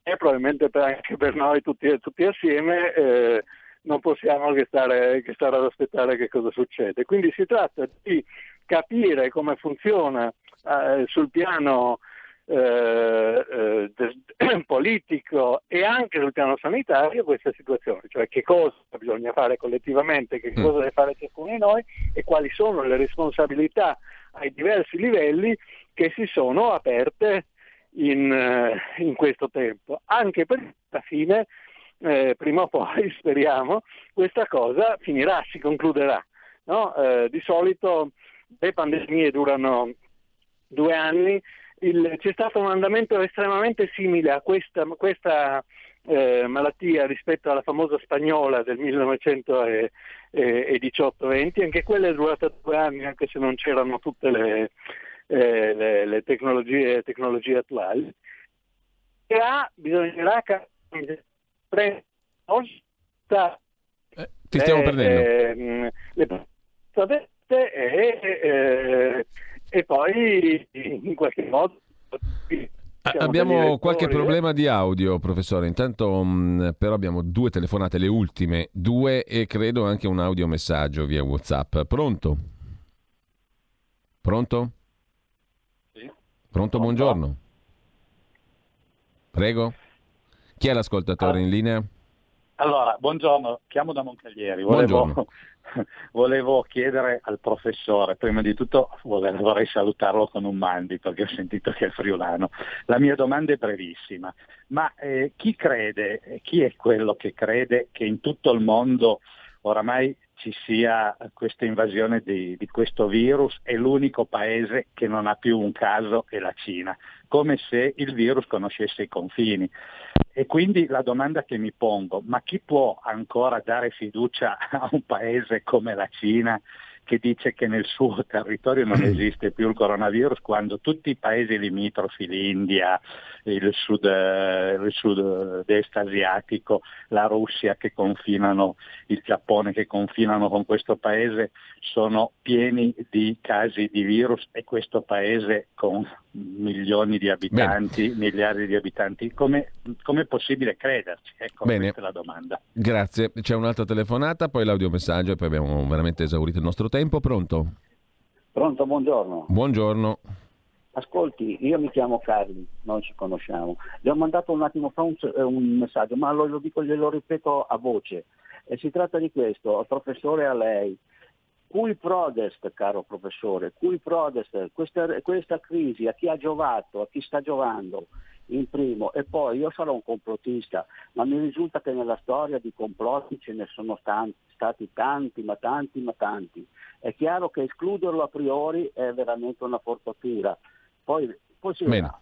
e probabilmente per, anche per noi tutti, tutti assieme non possiamo che stare, che stare ad aspettare che cosa succede. Quindi si tratta di capire come funziona eh, sul piano eh, eh, politico e anche sul piano sanitario questa situazione, cioè che cosa bisogna fare collettivamente, che cosa deve fare ciascuno di noi e quali sono le responsabilità ai diversi livelli che si sono aperte in, eh, in questo tempo, anche perché alla fine eh, prima o poi, speriamo, questa cosa finirà, si concluderà. No? Eh, di solito le pandemie durano due anni, il, c'è stato un andamento estremamente simile a questa, questa eh, malattia rispetto alla famosa spagnola del 1918-20, anche quella è durata due anni anche se non c'erano tutte le, eh, le, le tecnologie, tecnologie, attuali. Ha, bisognerà prendere
eh, ti stiamo
eh,
perdendo.
le e, e, e poi in qualche modo
Abbiamo qualche problema di audio, professore. Intanto, mh, però, abbiamo due telefonate, le ultime due, e credo anche un audiomessaggio via WhatsApp. Pronto? Pronto?
Sì.
Pronto, buongiorno. Prego. Chi è l'ascoltatore in linea?
Allora, buongiorno, chiamo da Moncaglieri. Volevo, volevo, chiedere al professore, prima di tutto vorrei salutarlo con un mandi perché ho sentito che è friulano. La mia domanda è brevissima, ma eh, chi crede, chi è quello che crede che in tutto il mondo oramai ci sia questa invasione di, di, questo virus e l'unico paese che non ha più un caso è la Cina, come se il virus conoscesse i confini. E quindi la domanda che mi pongo, ma chi può ancora dare fiducia a un paese come la Cina che dice che nel suo territorio non esiste più il coronavirus quando tutti i paesi limitrofi, l'India, il sud, il sud-est asiatico, la Russia che confinano, il Giappone che confinano con questo paese sono pieni di casi di virus e questo paese con milioni di abitanti, Bene. miliardi di abitanti, come è possibile crederci? Ecco,
Bene.
questa è la domanda.
Grazie, c'è un'altra telefonata, poi l'audiomessaggio e poi abbiamo veramente esaurito il nostro tempo. Pronto?
Pronto, buongiorno.
Buongiorno.
Ascolti, io mi chiamo Carli, non ci conosciamo. Le ho mandato un attimo fa un, eh, un messaggio, ma lo, lo, dico, glielo ripeto a voce. E si tratta di questo, professore a lei. Cui prodest, caro professore, cui prodest, questa, questa crisi a chi ha giovato, a chi sta giovando? in primo e poi io sarò un complottista, ma mi risulta che nella storia di complotti ce ne sono tanti, stati tanti, ma tanti, ma tanti. È chiaro che escluderlo a priori è veramente una forzatura. Poi, poi si
Bene.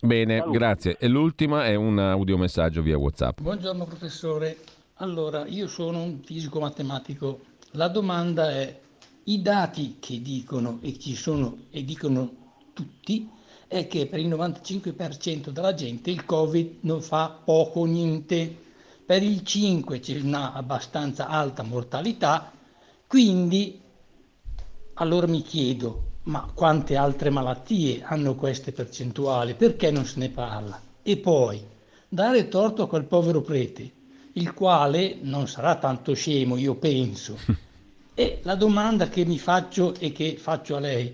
Bene, grazie. E l'ultima è un audiomessaggio via WhatsApp.
Buongiorno professore. Allora, io sono un fisico matematico. La domanda è i dati che dicono e ci sono e dicono tutti è che per il 95% della gente il Covid non fa poco niente, per il 5% c'è una abbastanza alta mortalità, quindi allora mi chiedo, ma quante altre malattie hanno queste percentuali? Perché non se ne parla? E poi, dare torto a quel povero prete, il quale non sarà tanto scemo, io penso. E la domanda che mi faccio e che faccio a lei,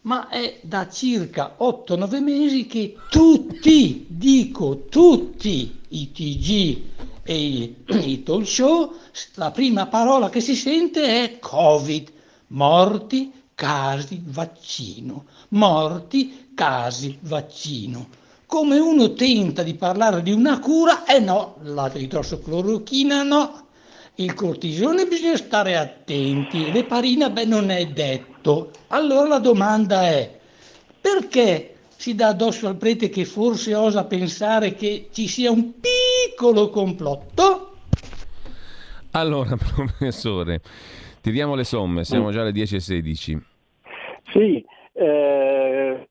ma è da circa 8-9 mesi che tutti, dico tutti, i TG e i, i talk show, la prima parola che si sente è Covid, morti, casi, vaccino, morti, casi, vaccino. Come uno tenta di parlare di una cura, eh no, la idrossoclorochina no, il cortisone bisogna stare attenti, l'eparina beh non è detto. Allora la domanda è perché si dà addosso al prete che forse osa pensare che ci sia un piccolo complotto?
Allora, professore, tiriamo le somme, siamo già alle 10.16.
Sì, eh,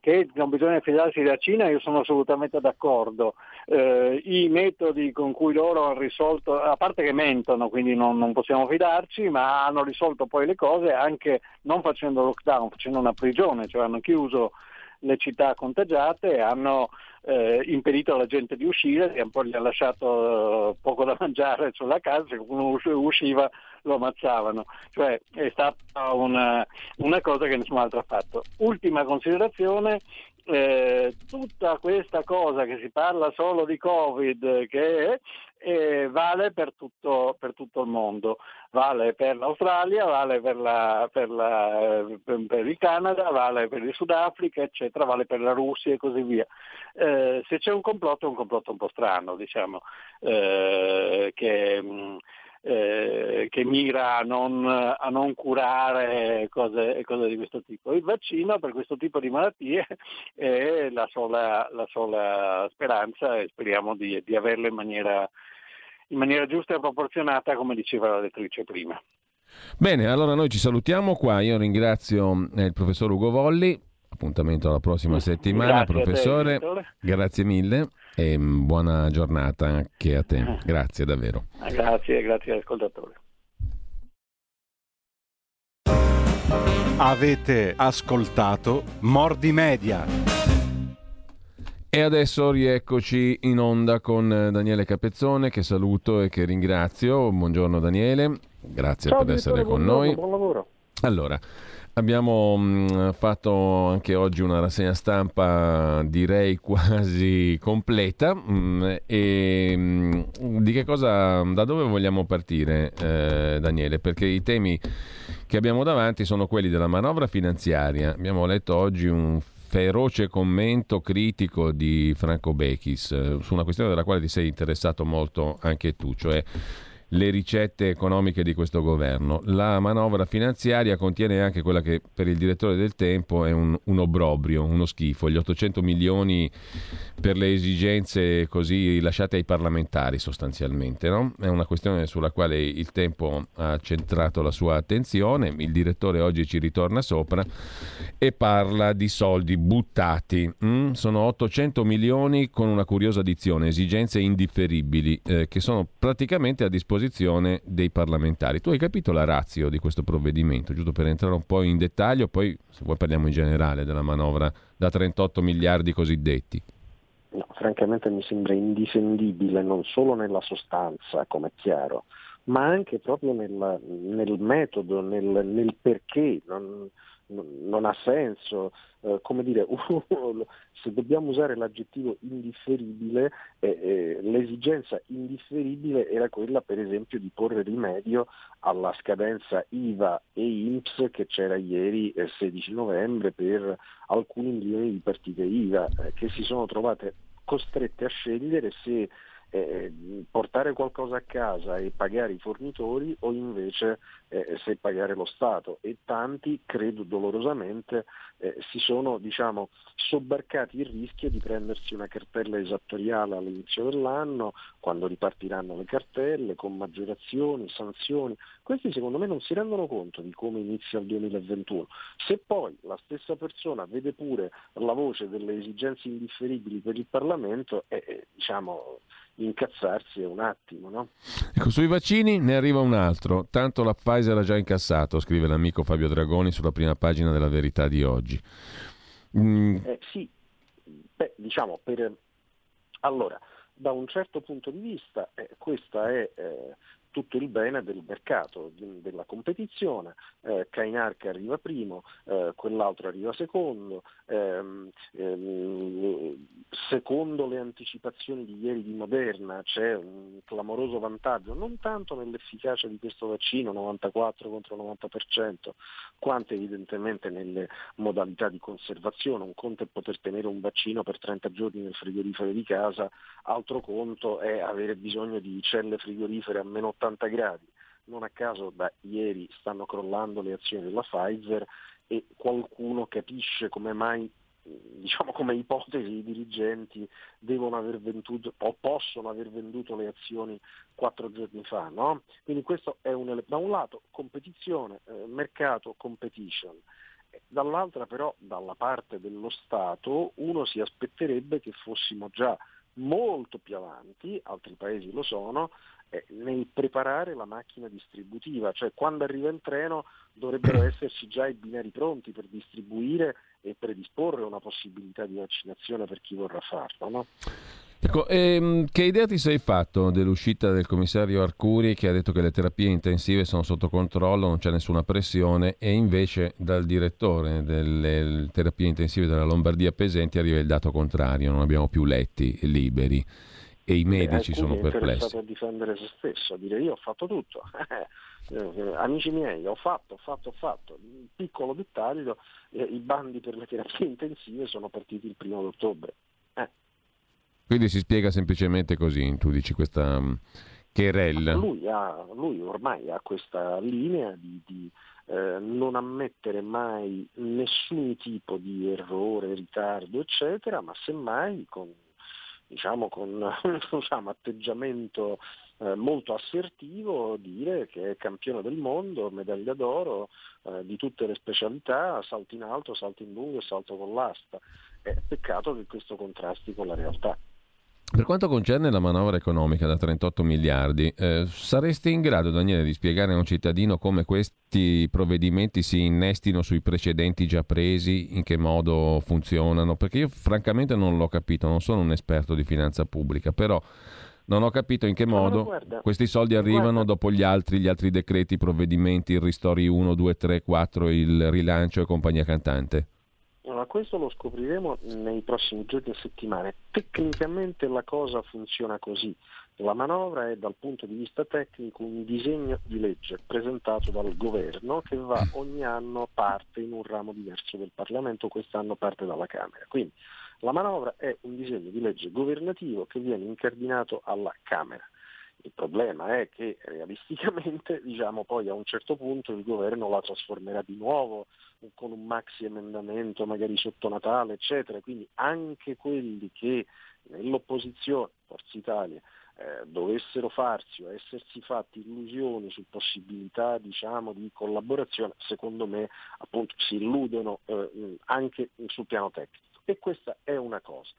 che non bisogna fidarsi della Cina, io sono assolutamente d'accordo. Eh, I metodi con cui loro hanno risolto, a parte che mentono, quindi non, non, possiamo fidarci, ma hanno risolto poi le cose anche non facendo lockdown, facendo una prigione, cioè hanno chiuso le città contagiate, hanno eh, impedito alla gente di uscire, un po' gli ha lasciato eh, poco da mangiare sulla casa, se uno usciva lo ammazzavano, cioè è stata una, una cosa che nessun altro ha fatto. Ultima considerazione, eh, tutta questa cosa che si parla solo di Covid, che eh, vale per tutto, per tutto, il mondo, vale per l'Australia, vale per, la, per, la, per, il Canada, vale per il Sudafrica, eccetera, vale per la Russia e così via. Eh, se c'è un complotto è un complotto un po' strano, diciamo, eh, che mh, eh, che mira a non, a non curare cose, cose, di questo tipo. Il vaccino per questo tipo di malattie è la sola, la sola speranza e speriamo di, di averlo in maniera, in maniera giusta e proporzionata, come diceva la lettrice prima.
Bene, allora noi ci salutiamo qua. Io ringrazio eh, il professor Ugo Volli. Appuntamento alla prossima settimana, grazie professore. Te, grazie mille e buona giornata anche a te. Grazie davvero.
Grazie, grazie all'ascoltatore.
Avete ascoltato Mordi Media.
E adesso rieccoci in onda con Daniele Capezzone che saluto e che ringrazio. Buongiorno Daniele, grazie
Ciao,
per essere con noi.
Buon lavoro.
Allora, Abbiamo mh, fatto anche oggi una rassegna stampa direi quasi completa mh, e mh, di che cosa, da dove vogliamo partire eh, Daniele? Perché i temi che abbiamo davanti sono quelli della manovra finanziaria. Abbiamo letto oggi un feroce commento critico di Franco Bechis eh, su una questione della quale ti sei interessato molto anche tu, cioè le ricette economiche di questo governo. La manovra finanziaria contiene anche quella che per il direttore del tempo è un, un obbrobrio, uno schifo, gli 800 milioni per le esigenze così lasciate ai parlamentari sostanzialmente. No? È una questione sulla quale il tempo ha centrato la sua attenzione, il direttore oggi ci ritorna sopra e parla di soldi buttati. Mm? Sono 800 milioni con una curiosa addizione, esigenze indifferibili, eh, che sono praticamente a disposizione disposizione dei parlamentari. Tu hai capito la razio di questo provvedimento, giusto per entrare un po' in dettaglio, poi se vuoi parliamo in generale della manovra da 38 miliardi cosiddetti.
No, francamente mi sembra indifendibile non solo nella sostanza, come è chiaro, ma anche proprio nel, nel metodo, nel, nel perché. Non, non ha senso, eh, come dire, se dobbiamo usare l'aggettivo indifferibile, eh, eh, l'esigenza indifferibile era quella per esempio di porre rimedio alla scadenza IVA e INPS che c'era ieri eh, 16 novembre per alcuni milioni di partite IVA eh, che si sono trovate costrette a scegliere se eh, portare qualcosa a casa e pagare i fornitori o invece eh, se pagare lo Stato e tanti, credo dolorosamente, eh, si sono diciamo, sobbarcati il rischio di prendersi una cartella esattoriale all'inizio dell'anno, quando ripartiranno le cartelle, con maggiorazioni, sanzioni. Questi secondo me non si rendono conto di come inizia il 2021. Se poi la stessa persona vede pure la voce delle esigenze indifferibili per il Parlamento, eh, eh diciamo, incazzarsi è un attimo. No?
Ecco, sui vaccini ne arriva un altro, tanto la Pfizer ha già incassato, scrive l'amico Fabio Dragoni sulla prima pagina della verità di oggi.
Mm. Eh, sì, Beh, diciamo per... Allora, da un certo punto di vista eh, questa è eh, tutto il bene del mercato, della competizione, eh, Kainar che arriva primo, eh, quell'altro arriva secondo, ehm, ehm, secondo le anticipazioni di ieri di Moderna c'è un clamoroso vantaggio, non tanto nell'efficacia di questo vaccino, 94 contro 90%, quanto evidentemente nelle modalità di conservazione, un conto è poter tenere un vaccino per 30 giorni nel frigorifero di casa, altro conto è avere bisogno di celle frigorifere a meno 80 80 gradi. Non a caso da ieri stanno crollando le azioni della Pfizer e qualcuno capisce come mai diciamo come ipotesi i dirigenti devono aver venduto o possono aver venduto le azioni quattro giorni fa. No? Quindi questo è un, da un lato competizione, eh, mercato, competition. Dall'altra però, dalla parte dello Stato, uno si aspetterebbe che fossimo già molto più avanti, altri paesi lo sono, eh, nel preparare la macchina distributiva, cioè quando arriva il treno dovrebbero esserci già i binari pronti per distribuire e predisporre una possibilità di vaccinazione per chi vorrà farlo. No?
Ecco, ehm, che idea ti sei fatto dell'uscita del commissario Arcuri che ha detto che le terapie intensive sono sotto controllo, non c'è nessuna pressione e invece dal direttore delle terapie intensive della Lombardia Pesenti arriva il dato contrario, non abbiamo più letti liberi e i medici
eh,
sono perplessi.
È a difendere se stesso, a dire io ho fatto tutto. eh, amici miei, ho fatto, ho fatto, ho fatto. Un piccolo dettaglio, eh, i bandi per le terapie intensive sono partiti il primo ottobre. Eh.
Quindi si spiega semplicemente così, tu dici questa, Querel.
Lui, ha, lui ormai ha questa linea di, di eh, non ammettere mai nessun tipo di errore, ritardo, eccetera, ma semmai con, diciamo, con diciamo, atteggiamento eh, molto assertivo dire che è campione del mondo, medaglia d'oro eh, di tutte le specialità, salto in alto, salto in lungo e salto con l'asta. È peccato che questo contrasti con la realtà.
Per quanto concerne la manovra economica da 38 miliardi, eh, sareste in grado, Daniele, di spiegare a un cittadino come questi provvedimenti si innestino sui precedenti già presi, in che modo funzionano? Perché io francamente non l'ho capito, non sono un esperto di finanza pubblica, però non ho capito in che modo no, questi soldi arrivano guarda. dopo gli altri, gli altri decreti, provvedimenti, il ristori 1, 2, 3, 4, il rilancio e compagnia cantante.
Allora, questo lo scopriremo nei prossimi giorni e settimane. Tecnicamente la cosa funziona così. La manovra è dal punto di vista tecnico un disegno di legge presentato dal governo che va ogni anno parte in un ramo diverso del Parlamento, quest'anno parte dalla Camera. Quindi la manovra è un disegno di legge governativo che viene incardinato alla Camera. Il problema è che realisticamente diciamo, poi a un certo punto il governo la trasformerà di nuovo con un maxi emendamento magari sotto Natale, eccetera. Quindi anche quelli che nell'opposizione, Forza Italia, eh, dovessero farsi o essersi fatti illusioni su possibilità diciamo, di collaborazione, secondo me appunto, si illudono eh, anche sul piano tecnico. E questa è una cosa.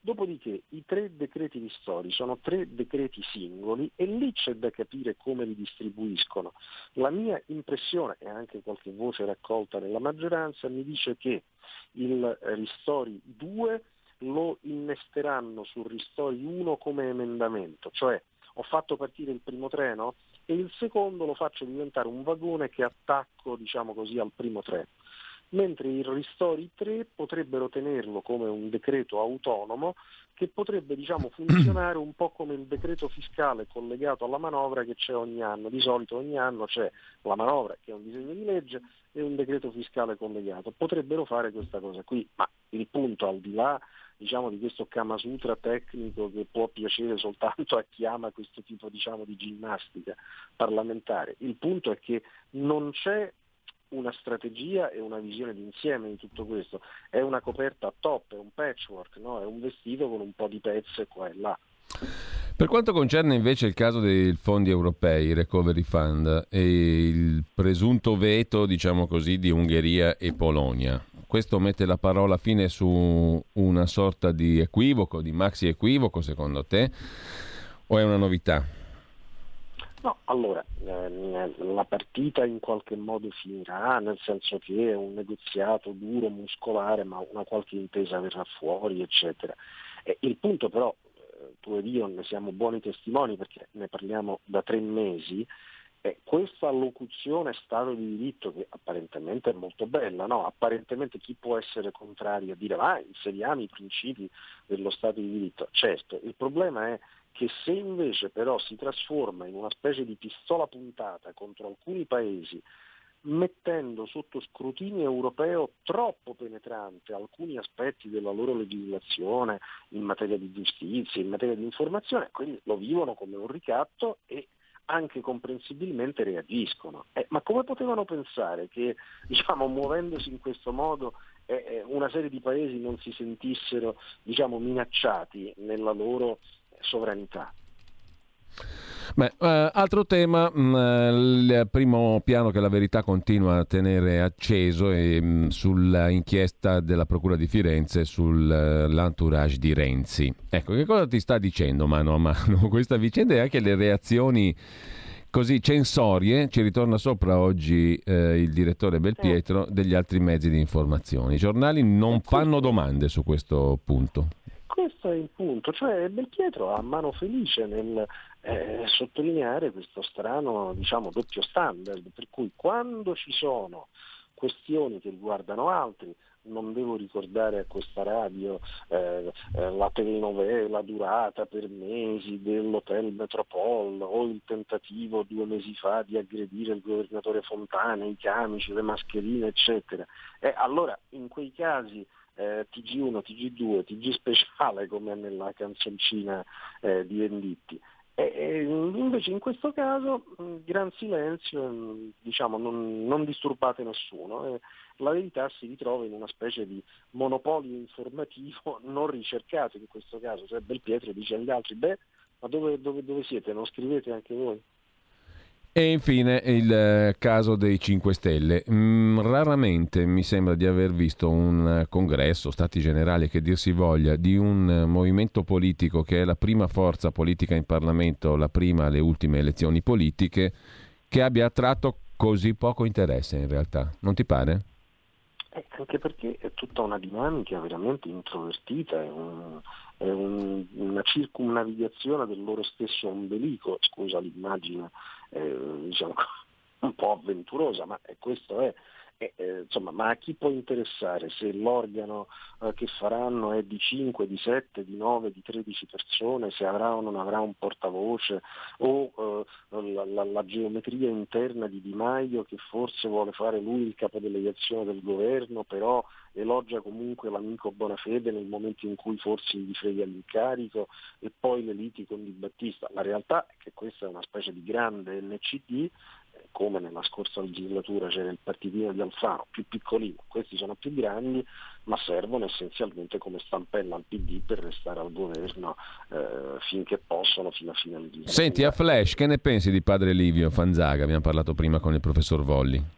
Dopodiché i tre decreti ristori sono tre decreti singoli e lì c'è da capire come li distribuiscono. La mia impressione, e anche qualche voce raccolta nella maggioranza, mi dice che il ristori 2 lo innesteranno sul ristori 1 come emendamento, cioè ho fatto partire il primo treno e il secondo lo faccio diventare un vagone che attacco diciamo così, al primo treno mentre i ristori 3 potrebbero tenerlo come un decreto autonomo che potrebbe diciamo, funzionare un po' come il decreto fiscale collegato alla manovra che c'è ogni anno. Di solito ogni anno c'è la manovra che è un disegno di legge e un decreto fiscale collegato. Potrebbero fare questa cosa qui, ma il punto al di là diciamo, di questo Kama Sutra tecnico che può piacere soltanto a chi ama questo tipo diciamo, di ginnastica parlamentare, il punto è che non c'è una strategia e una visione d'insieme di tutto questo. È una coperta top, è un patchwork, no? è un vestito con un po' di pezze qua e là.
Per quanto concerne invece il caso dei fondi europei, Recovery Fund, e il presunto veto, diciamo così, di Ungheria e Polonia, questo mette la parola fine su una sorta di equivoco, di maxi equivoco secondo te, o è una novità?
No, allora, ehm, la partita in qualche modo finirà, nel senso che è un negoziato duro, muscolare, ma una qualche intesa verrà fuori, eccetera. E il punto però, eh, tu ed io ne siamo buoni testimoni perché ne parliamo da tre mesi, e questa locuzione Stato di diritto, che apparentemente è molto bella, no? apparentemente chi può essere contrario a dire ah, inseriamo i principi dello Stato di diritto? Certo, il problema è che se invece però si trasforma in una specie di pistola puntata contro alcuni paesi, mettendo sotto scrutinio europeo troppo penetrante alcuni aspetti della loro legislazione in materia di giustizia, in materia di informazione, quindi lo vivono come un ricatto e anche comprensibilmente reagiscono. Eh, ma come potevano pensare che, diciamo, muovendosi in questo modo, eh, eh una serie di paesi non si sentissero diciamo, minacciati nella loro sovranità.
Beh, eh, altro tema, mh, mm, il primo piano che la verità continua a tenere acceso è mh, mm, sull'inchiesta della Procura di Firenze sull'entourage di Renzi. Ecco, che cosa ti sta dicendo mano a mano questa vicenda e anche le reazioni così censorie, ci ritorna sopra oggi eh, il direttore Belpietro, degli altri mezzi di informazione. I giornali non fanno domande su questo punto
questo è il punto, cioè Belpietro ha mano felice nel eh, sottolineare questo strano diciamo, doppio standard, per cui quando ci sono questioni che riguardano altri, non devo ricordare a questa radio eh, eh, la telenovela durata per mesi dell'Hotel Metropole o il tentativo due mesi fa di aggredire il governatore Fontana, i camici, le mascherine, eccetera. Eh, allora in quei casi eh, TG1, TG2, TG speciale come nella canzoncina eh, di Venditti. E, invece in questo caso, gran silenzio, diciamo, non, non disturbate nessuno. E la verità si ritrova in una specie di monopolio informativo non ricercato in questo caso. Cioè Belpietro dice agli altri, beh, ma dove, dove, dove siete? Non scrivete anche voi?
E infine il eh, caso dei 5 Stelle. Mm, raramente mi sembra di aver visto un congresso, stati generali che dir si voglia, di un movimento politico che è la prima forza politica in Parlamento, la prima alle ultime elezioni politiche, che abbia attratto così poco interesse in realtà. Non ti pare?
Eh, anche perché è tutta una dinamica veramente introvertita, è, un, è un, una circumnavigazione del loro stesso ombelico, scusa l'immagine eh, diciamo, un po' avventurosa, ma questo è. Eh, insomma, ma a chi può interessare se l'organo eh, che faranno è di 5, di 7, di 9, di 13 persone, se avrà o non avrà un portavoce o eh, la, la, la, geometria interna di Di Maio che forse vuole fare lui il capodelegazione del governo, però elogia comunque l'amico Bonafede nel momento in cui forse gli frega l'incarico e poi le liti con Di Battista. La realtà è che questa è una specie di grande NCD come nella scorsa legislatura c'era il partitino di Alfano, più piccolino, questi sono più grandi, ma servono essenzialmente come stampella al PD per restare al governo eh, finché possono, fino a fine legislatura.
Senti, a Flash, che ne pensi di padre Livio Fanzaga? Abbiamo parlato prima con il professor Volli.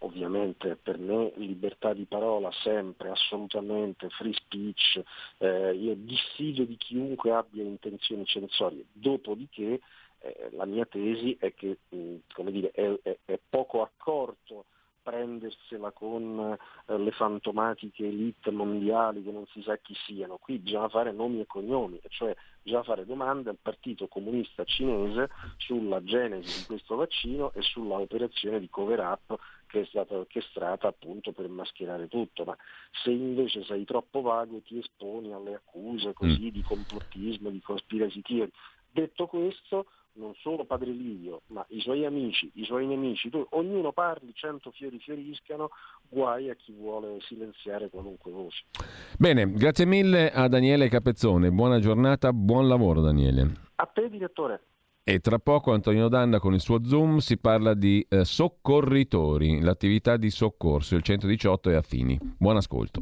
Ovviamente per me libertà di parola sempre, assolutamente, free speech, eh, io dissidio di chiunque abbia intenzioni censorie, dopodiché eh, la mia tesi è che mh, dire, è, è, è, poco accorto prendersela con eh, le fantomatiche elite mondiali che non si sa chi siano. Qui bisogna fare nomi e cognomi, cioè bisogna fare domande al Partito Comunista Cinese sulla genesi di questo vaccino e sulla operazione di cover up che è stata orchestrata appunto per mascherare tutto, ma se invece sei troppo vago ti esponi alle accuse così mm. di complottismo, di conspiracy theory. Detto questo, non solo Padre Livio, ma i suoi amici, i suoi nemici, tu, ognuno parli, cento fiori fioriscano, guai a chi vuole silenziare qualunque voce.
Bene, grazie mille a Daniele Capezzone, buona giornata, buon lavoro Daniele.
A te direttore.
E tra poco Antonio Danna con il suo Zoom si parla di eh, soccorritori, l'attività di soccorso, il 118 è affini. Buon ascolto.